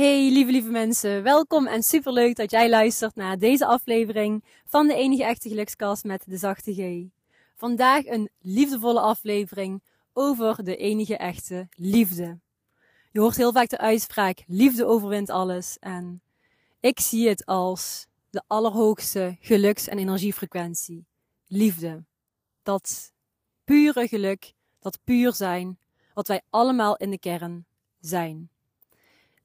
Hey lieve lieve mensen, welkom en superleuk dat jij luistert naar deze aflevering van de enige echte gelukskast met de zachte G. Vandaag een liefdevolle aflevering over de enige echte liefde. Je hoort heel vaak de uitspraak liefde overwint alles en ik zie het als de allerhoogste geluks- en energiefrequentie. Liefde. Dat pure geluk, dat puur zijn, wat wij allemaal in de kern zijn.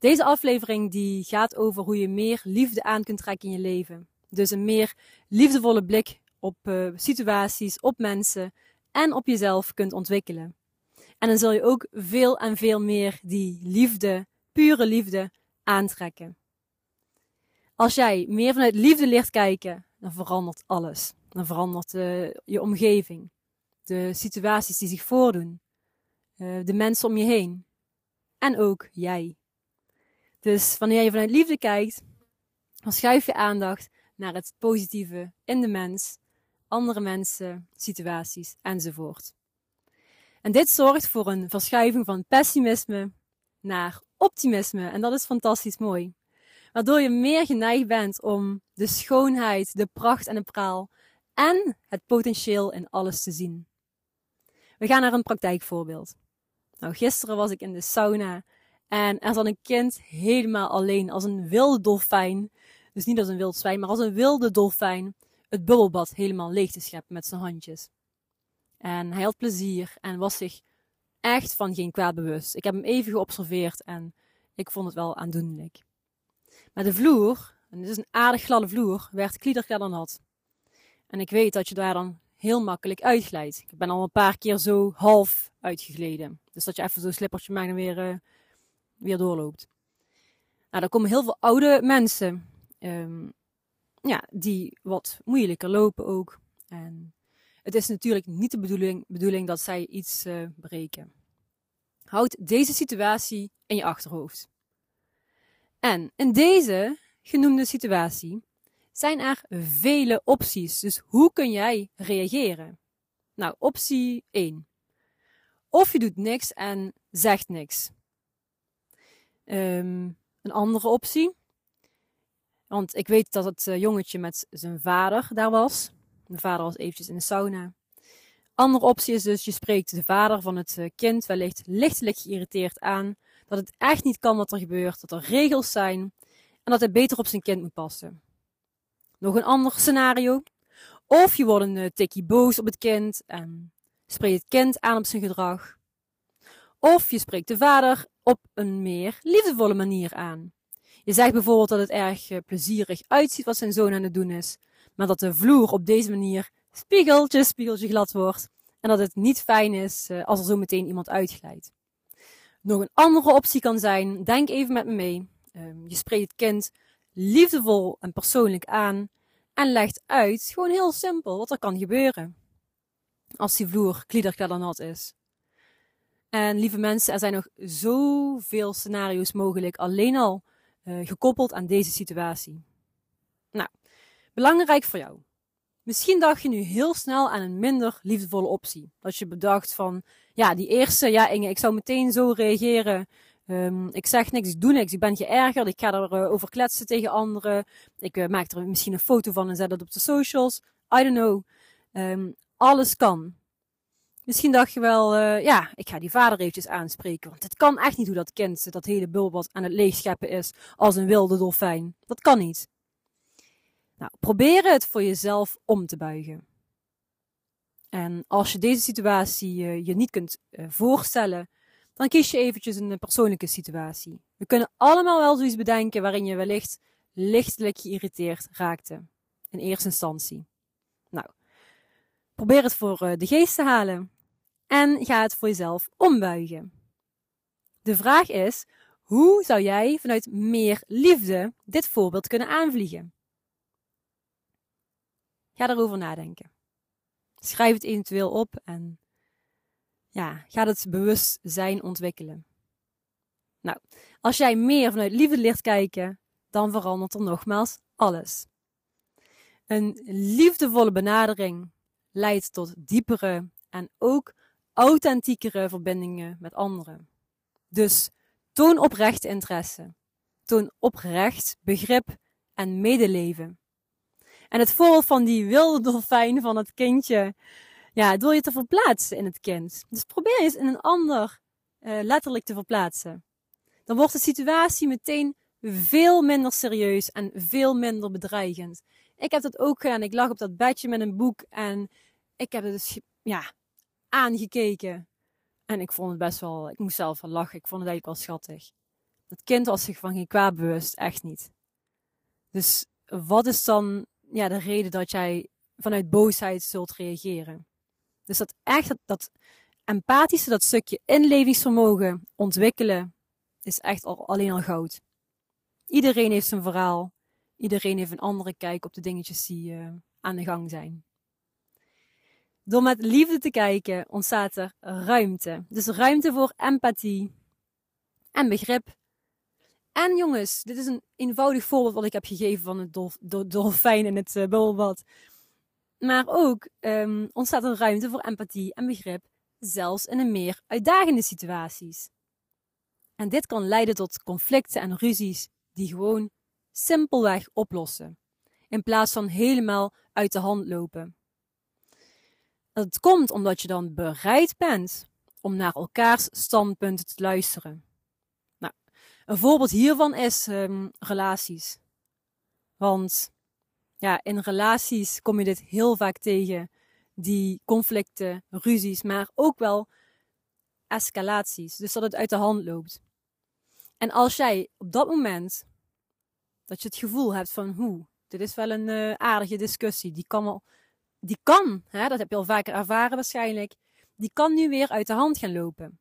Deze aflevering die gaat over hoe je meer liefde aan kunt trekken in je leven. Dus een meer liefdevolle blik op uh, situaties, op mensen en op jezelf kunt ontwikkelen. En dan zul je ook veel en veel meer die liefde, pure liefde, aantrekken. Als jij meer vanuit liefde leert kijken, dan verandert alles. Dan verandert uh, je omgeving, de situaties die zich voordoen, uh, de mensen om je heen en ook jij. Dus wanneer je vanuit liefde kijkt, dan schuif je aandacht naar het positieve in de mens, andere mensen, situaties enzovoort. En dit zorgt voor een verschuiving van pessimisme naar optimisme. En dat is fantastisch mooi. Waardoor je meer geneigd bent om de schoonheid, de pracht en de praal en het potentieel in alles te zien. We gaan naar een praktijkvoorbeeld. Nou, gisteren was ik in de sauna en er zat een kind helemaal alleen, als een wilde dolfijn. Dus niet als een wild zwijn, maar als een wilde dolfijn. Het bubbelbad helemaal leeg te scheppen met zijn handjes. En hij had plezier en was zich echt van geen kwaad bewust. Ik heb hem even geobserveerd en ik vond het wel aandoenlijk. Maar de vloer, en het is een aardig gladde vloer, werd kliedergladder En ik weet dat je daar dan heel makkelijk uitglijdt. Ik ben al een paar keer zo half uitgegleden. Dus dat je even zo'n slippertje maakt en weer... Uh, weer doorloopt. Nou, komen heel veel oude mensen, um, ja, die wat moeilijker lopen ook. En het is natuurlijk niet de bedoeling, bedoeling dat zij iets uh, breken. Houd deze situatie in je achterhoofd. En in deze genoemde situatie zijn er vele opties. Dus hoe kun jij reageren? Nou, optie 1. Of je doet niks en zegt niks. Um, een andere optie. Want ik weet dat het uh, jongetje met zijn vader daar was. De vader was eventjes in de sauna. Andere optie is dus, je spreekt de vader van het uh, kind wellicht lichtelijk geïrriteerd aan. Dat het echt niet kan wat er gebeurt, dat er regels zijn. En dat hij beter op zijn kind moet passen. Nog een ander scenario. Of je wordt een uh, tikkie boos op het kind en spreekt het kind aan op zijn gedrag. Of je spreekt de vader op een meer liefdevolle manier aan. Je zegt bijvoorbeeld dat het erg eh, plezierig uitziet wat zijn zoon aan het doen is, maar dat de vloer op deze manier spiegeltje, spiegeltje glad wordt en dat het niet fijn is eh, als er zo meteen iemand uitglijdt. Nog een andere optie kan zijn, denk even met me mee. Ehm, je spreekt het kind liefdevol en persoonlijk aan en legt uit, gewoon heel simpel, wat er kan gebeuren als die vloer kliederkladernat is. En lieve mensen, er zijn nog zoveel scenario's mogelijk, alleen al uh, gekoppeld aan deze situatie. Nou, belangrijk voor jou. Misschien dacht je nu heel snel aan een minder liefdevolle optie. Dat je bedacht van, ja, die eerste, ja Inge, ik zou meteen zo reageren. Um, ik zeg niks, ik doe niks, ik ben geërgerd, ik ga erover uh, over kletsen tegen anderen. Ik uh, maak er misschien een foto van en zet het op de socials. I don't know. Um, alles kan. Misschien dacht je wel, uh, ja, ik ga die vader eventjes aanspreken. Want het kan echt niet hoe dat kind dat hele bulbad aan het leegscheppen is als een wilde dolfijn. Dat kan niet. Nou, probeer het voor jezelf om te buigen. En als je deze situatie uh, je niet kunt uh, voorstellen, dan kies je eventjes een persoonlijke situatie. We kunnen allemaal wel zoiets bedenken waarin je wellicht lichtelijk geïrriteerd raakte. In eerste instantie. Nou, probeer het voor de geest te halen en ga het voor jezelf ombuigen. De vraag is, hoe zou jij vanuit meer liefde dit voorbeeld kunnen aanvliegen? Ga erover nadenken. Schrijf het eventueel op en ja, ga het bewustzijn ontwikkelen. Nou, als jij meer vanuit liefde leert kijken, dan verandert er nogmaals alles. Een liefdevolle benadering leidt tot diepere en ook authentiekere verbindingen met anderen. Dus toon oprechte interesse. toon oprecht begrip en medeleven. En het voorbeeld van die wilde dolfijn van het kindje, ja, door je te verplaatsen in het kind. Dus probeer eens in een ander uh, letterlijk te verplaatsen. Dan wordt de situatie meteen veel minder serieus en veel minder bedreigend. Ik heb dat ook gedaan. Ik lag op dat bedje met een boek en ik heb het dus ja, aangekeken. En ik vond het best wel, ik moest zelf wel lachen. Ik vond het eigenlijk wel schattig. Dat kind was zich van geen kwaad bewust, echt niet. Dus wat is dan ja, de reden dat jij vanuit boosheid zult reageren? Dus dat echt, dat, dat empathische, dat stukje inlevingsvermogen ontwikkelen, is echt al, alleen al goud. Iedereen heeft zijn verhaal. Iedereen heeft een andere kijk op de dingetjes die uh, aan de gang zijn. Door met liefde te kijken ontstaat er ruimte. Dus ruimte voor empathie en begrip. En jongens, dit is een eenvoudig voorbeeld wat ik heb gegeven van het dolf, dolfijn in het uh, bubbelbad. Maar ook um, ontstaat er ruimte voor empathie en begrip, zelfs in de meer uitdagende situaties. En dit kan leiden tot conflicten en ruzies die gewoon simpelweg oplossen, in plaats van helemaal uit de hand lopen. Dat komt omdat je dan bereid bent om naar elkaars standpunten te luisteren. Nou, een voorbeeld hiervan is um, relaties. Want ja, in relaties kom je dit heel vaak tegen. Die conflicten, ruzies, maar ook wel escalaties. Dus dat het uit de hand loopt. En als jij op dat moment dat je het gevoel hebt van hoe, dit is wel een uh, aardige discussie, die kan wel die kan, hè, dat heb je al vaker ervaren waarschijnlijk, die kan nu weer uit de hand gaan lopen.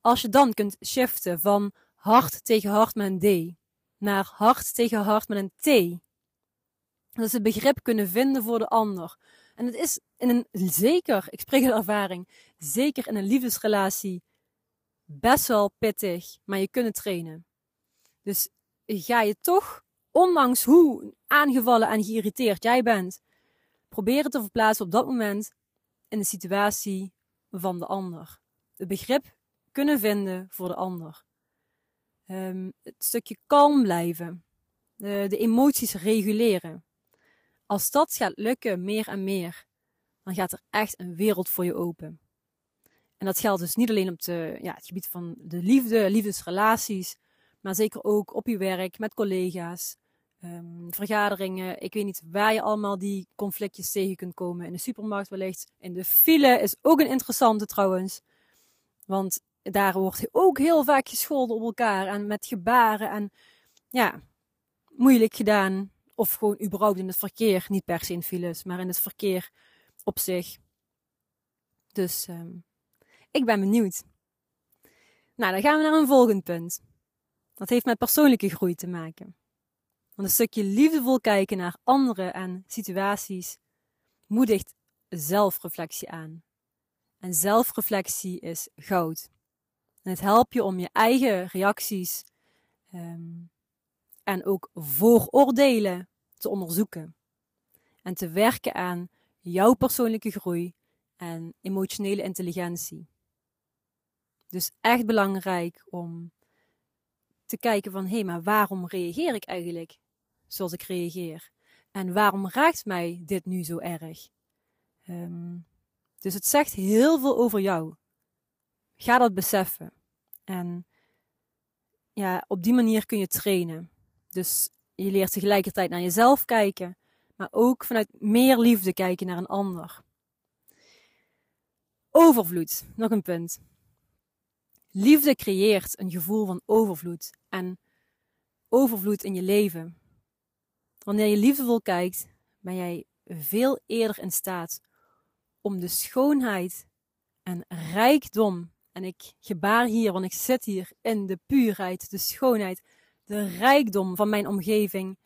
Als je dan kunt shiften van hart tegen hart met een D naar hart tegen hart met een T. Dat ze begrip kunnen vinden voor de ander. En het is in een, zeker, ik spreek uit ervaring, zeker in een liefdesrelatie best wel pittig, maar je kunt het trainen. Dus ga je toch, ondanks hoe aangevallen en geïrriteerd jij bent, proberen te verplaatsen op dat moment in de situatie van de ander. Het begrip kunnen vinden voor de ander. Um, het stukje kalm blijven. De, de emoties reguleren. Als dat gaat lukken, meer en meer, dan gaat er echt een wereld voor je open. En dat geldt dus niet alleen op de, ja, het gebied van de liefde, liefdesrelaties, maar zeker ook op je werk, met collega's, um, vergaderingen. Ik weet niet waar je allemaal die conflictjes tegen kunt komen. In de supermarkt wellicht. In de file is ook een interessante trouwens. Want daar wordt ook heel vaak gescholden op elkaar. En met gebaren en ja, moeilijk gedaan. Of gewoon überhaupt in het verkeer. Niet per se in files, maar in het verkeer op zich. Dus um, ik ben benieuwd. Nou, dan gaan we naar een volgend punt. Dat heeft met persoonlijke groei te maken. Want een stukje liefdevol kijken naar anderen en situaties moedigt zelfreflectie aan. En zelfreflectie is goud. Het helpt je om je eigen reacties um, en ook vooroordelen te onderzoeken. En te werken aan jouw persoonlijke groei en emotionele intelligentie. Dus echt belangrijk om te kijken van hé, hey, maar waarom reageer ik eigenlijk zoals ik reageer? En waarom raakt mij dit nu zo erg? Um, dus het zegt heel veel over jou. Ga dat beseffen. En ja, op die manier kun je trainen. Dus je leert tegelijkertijd naar jezelf kijken, maar ook vanuit meer liefde kijken naar een ander. Overvloed, nog een punt. Liefde creëert een gevoel van overvloed en overvloed in je leven. Wanneer je liefdevol kijkt, ben jij veel eerder in staat om de schoonheid en rijkdom, en ik gebaar hier, want ik zit hier in de puurheid, de schoonheid, de rijkdom van mijn omgeving.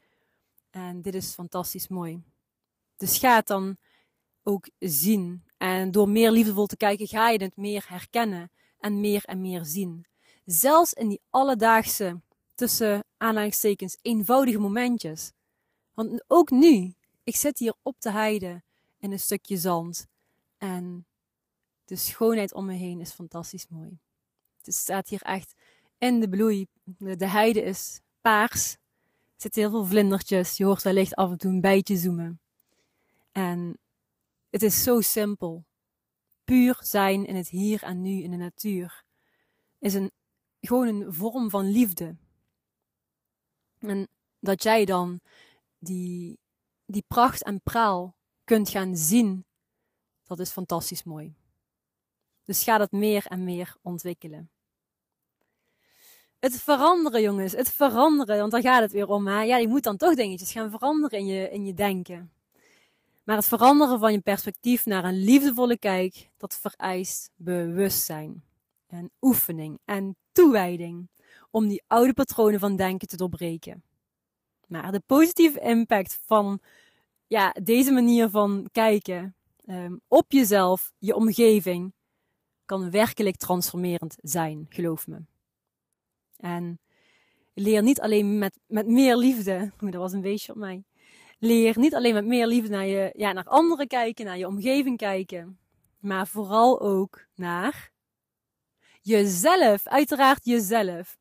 En dit is fantastisch mooi. Dus ga het dan ook zien. En door meer liefdevol te kijken, ga je het meer herkennen en meer en meer zien. Zelfs in die alledaagse, tussen aanhalingstekens, eenvoudige momentjes. Want ook nu, ik zit hier op de heide in een stukje zand. En de schoonheid om me heen is fantastisch mooi. Het staat hier echt in de bloei. De heide is paars. Er zitten heel veel vlindertjes. Je hoort wellicht af en toe een bijtje zoemen. En het is zo simpel. Puur zijn in het hier en nu in de natuur is een, gewoon een vorm van liefde. En dat jij dan die, die pracht en praal kunt gaan zien, dat is fantastisch mooi. Dus ga dat meer en meer ontwikkelen. Het veranderen, jongens, het veranderen, want daar gaat het weer om. Hè? Ja, je moet dan toch dingetjes gaan veranderen in je, in je denken. Maar het veranderen van je perspectief naar een liefdevolle kijk, dat vereist bewustzijn en oefening en toewijding om die oude patronen van denken te doorbreken. Maar de positieve impact van ja, deze manier van kijken um, op jezelf, je omgeving, kan werkelijk transformerend zijn, geloof me. En leer niet alleen met, met meer liefde, dat was een beestje op mij. Leer niet alleen met meer liefde naar, je, ja, naar anderen kijken, naar je omgeving kijken, maar vooral ook naar jezelf, uiteraard jezelf.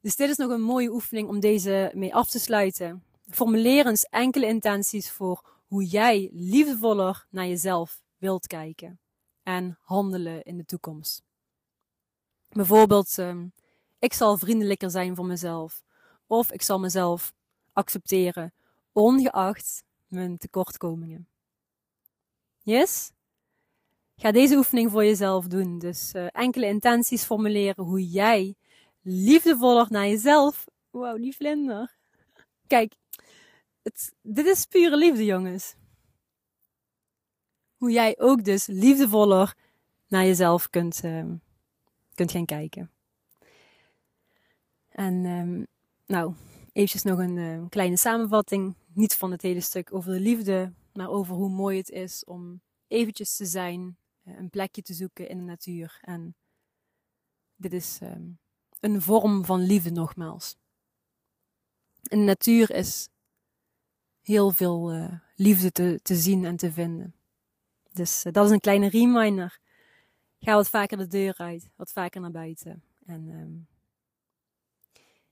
Dus dit is nog een mooie oefening om deze mee af te sluiten. Formuleer eens enkele intenties voor hoe jij liefdevoller naar jezelf wilt kijken en handelen in de toekomst. Bijvoorbeeld, um, ik zal vriendelijker zijn voor mezelf. Of ik zal mezelf accepteren, ongeacht mijn tekortkomingen. Yes? Ga deze oefening voor jezelf doen. Dus uh, enkele intenties formuleren hoe jij liefdevoller naar jezelf. Wow, die vlinder. Kijk, het, dit is pure liefde, jongens. Hoe jij ook dus liefdevoller naar jezelf kunt, uh, kunt gaan kijken. En um, nou, eventjes nog een uh, kleine samenvatting. Niet van het hele stuk over de liefde, maar over hoe mooi het is om eventjes te zijn, uh, een plekje te zoeken in de natuur. En dit is um, een vorm van liefde nogmaals. In de natuur is heel veel uh, liefde te, te zien en te vinden. Dus dat is een kleine reminder. Ga wat vaker de deur uit, wat vaker naar buiten. En um,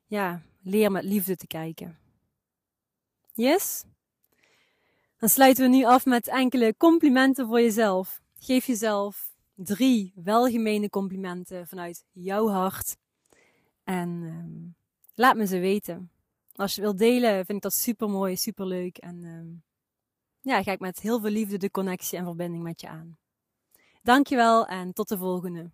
ja, leer met liefde te kijken. Yes? Dan sluiten we nu af met enkele complimenten voor jezelf. Geef jezelf drie welgemeende complimenten vanuit jouw hart. En um, laat me ze weten. Als je wilt delen, vind ik dat super mooi, super leuk. En um, ja, ga ik met heel veel liefde de connectie en verbinding met je aan. Dankjewel en tot de volgende.